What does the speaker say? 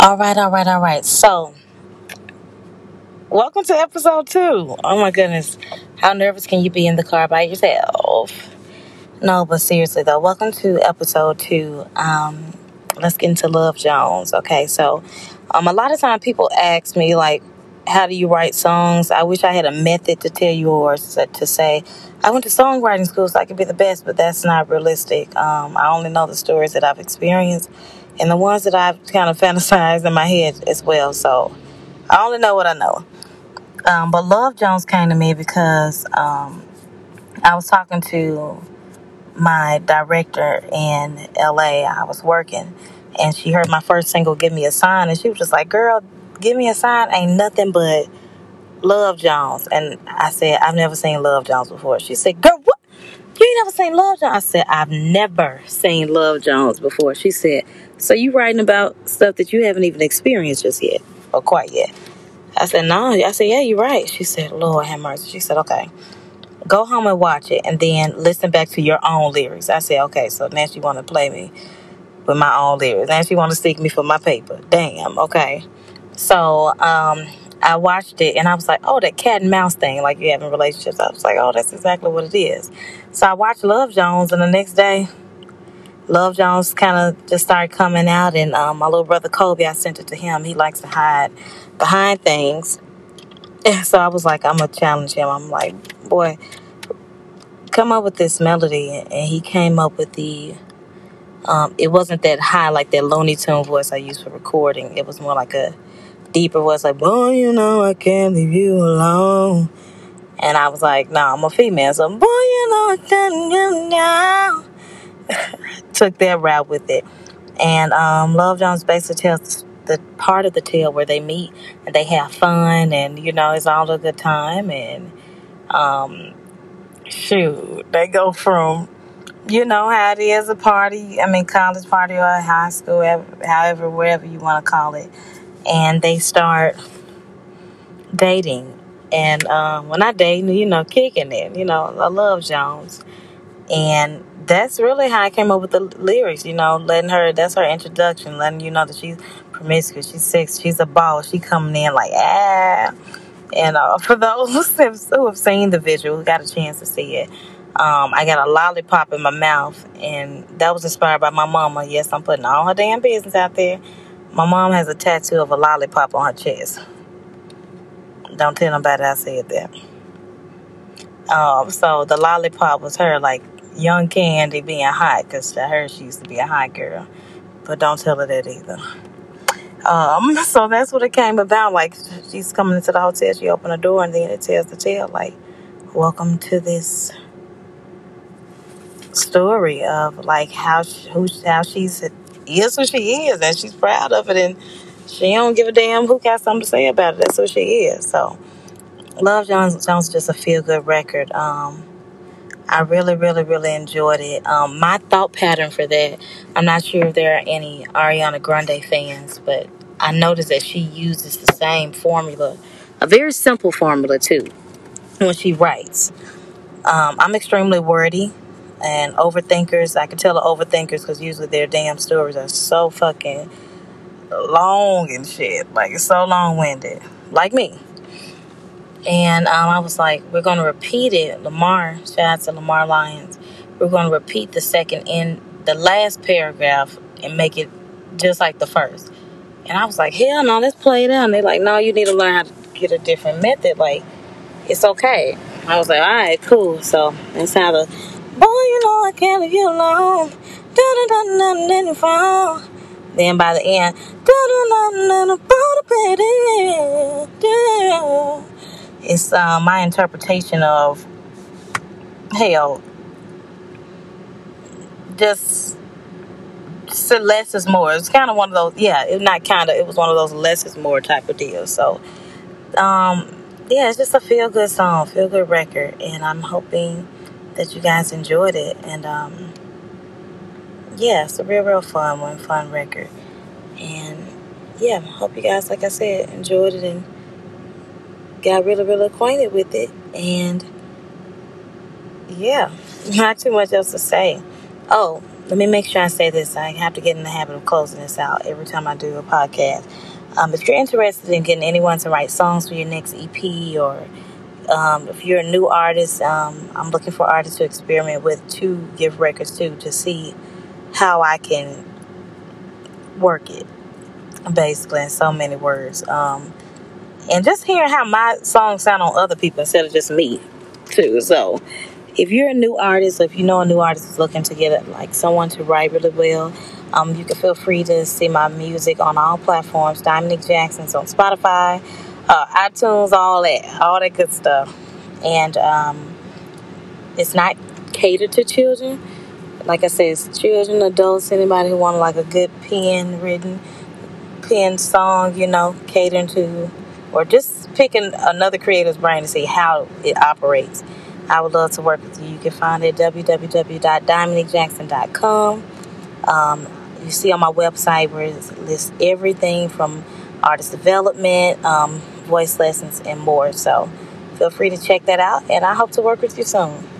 All right, all right, all right. So, welcome to episode two. Oh my goodness. How nervous can you be in the car by yourself? No, but seriously though, welcome to episode two. Um, let's get into Love Jones. Okay, so um, a lot of time people ask me like, how do you write songs? I wish I had a method to tell you or to say. I went to songwriting school so I could be the best, but that's not realistic. Um, I only know the stories that I've experienced and the ones that I've kind of fantasized in my head as well. So I only know what I know. Um, but Love Jones came to me because um, I was talking to my director in LA. I was working, and she heard my first single, "Give Me a Sign," and she was just like, "Girl, give me a sign ain't nothing but Love Jones." And I said, "I've never seen Love Jones before." She said, "Girl, ain't never seen Love Jones?" I said, "I've never seen Love Jones before." She said, "So you writing about stuff that you haven't even experienced just yet, or quite yet?" I said, "No." I said, "Yeah, you're right." She said, "Lord have mercy." She said, "Okay." Go home and watch it and then listen back to your own lyrics. I said, okay, so now she want to play me with my own lyrics. Now she to stick me for my paper. Damn, okay. So um, I watched it and I was like, oh, that cat and mouse thing, like you have in relationships. I was like, oh, that's exactly what it is. So I watched Love Jones and the next day, Love Jones kind of just started coming out. And um, my little brother Kobe, I sent it to him. He likes to hide behind things. And so I was like, I'm going to challenge him. I'm like, boy, come up with this melody. And he came up with the, um, it wasn't that high, like that Looney Tune voice I used for recording. It was more like a deeper voice, like, boy, you know, I can't leave you alone. And I was like, no, nah, I'm a female. So, boy, you know, I can't you. Took that route with it. And um, Love Jones basically tells the part of the tale where they meet and they have fun and you know it's all a good time and um shoot they go from you know how it is a party i mean college party or high school however wherever you want to call it and they start dating and um well not dating you know kicking it you know i love jones and that's really how I came up with the lyrics, you know, letting her, that's her introduction, letting you know that she's promiscuous, she's six, she's a boss, she coming in like, ah. And uh, for those who have seen the visual, who got a chance to see it, um, I got a lollipop in my mouth, and that was inspired by my mama. Yes, I'm putting all her damn business out there. My mom has a tattoo of a lollipop on her chest. Don't tell nobody I said that. Um, so the lollipop was her, like young Candy being hot, because I heard she used to be a hot girl. But don't tell her that either. Um, so that's what it came about. Like she's coming into the hotel, she opened the door, and then it tells the tale like, "Welcome to this story of like how she, who how she's is who she is, and she's proud of it, and she don't give a damn who got something to say about it. That's who she is. So, Love Jones Jones just a feel good record. Um, I really, really, really enjoyed it. Um, my thought pattern for that, I'm not sure if there are any Ariana Grande fans, but I noticed that she uses the same formula, a very simple formula too, when she writes. Um, I'm extremely wordy and overthinkers. I can tell the overthinkers because usually their damn stories are so fucking long and shit. Like, it's so long winded. Like me. And um, I was like, we're to repeat it. Lamar, shout out to Lamar Lyons. We're to repeat the second in the last paragraph and make it just like the first. And I was like, hell no, let's play it out. And they're like, no, you need to learn how to get a different method. Like, it's okay. I was like, all right, cool. So that's how the, boy, you know I can't leave you alone. Dun dun dun dun. Then by the end, it's uh, my interpretation of hell. Just less is more. It's kind of one of those. Yeah, it not kind of. It was one of those less is more type of deals. So, um, yeah, it's just a feel good song, feel good record, and I'm hoping that you guys enjoyed it. And um, yeah, it's a real, real fun one, fun record. And yeah, hope you guys, like I said, enjoyed it and got really, really acquainted with it. And yeah, not too much else to say. Oh, let me make sure I say this. I have to get in the habit of closing this out every time I do a podcast. Um, if you're interested in getting anyone to write songs for your next EP, or um, if you're a new artist, um, I'm looking for artists to experiment with to give records to to see how I can work it. Basically, in so many words. Um, and just hearing how my songs sound on other people instead of just me, too. So, if you're a new artist, or if you know a new artist is looking to get like someone to write really well, um, you can feel free to see my music on all platforms. Dominique Jackson's on Spotify, uh, iTunes, all that, all that good stuff. And um, it's not catered to children. Like I said, it's children, adults, anybody who want like a good pen written, pen song, you know, catering to, or just picking another creator's brain to see how it operates. I would love to work with you. You can find it at www.dominiquejackson.com. Um, you see on my website where it lists everything from artist development, um, voice lessons, and more. So feel free to check that out, and I hope to work with you soon.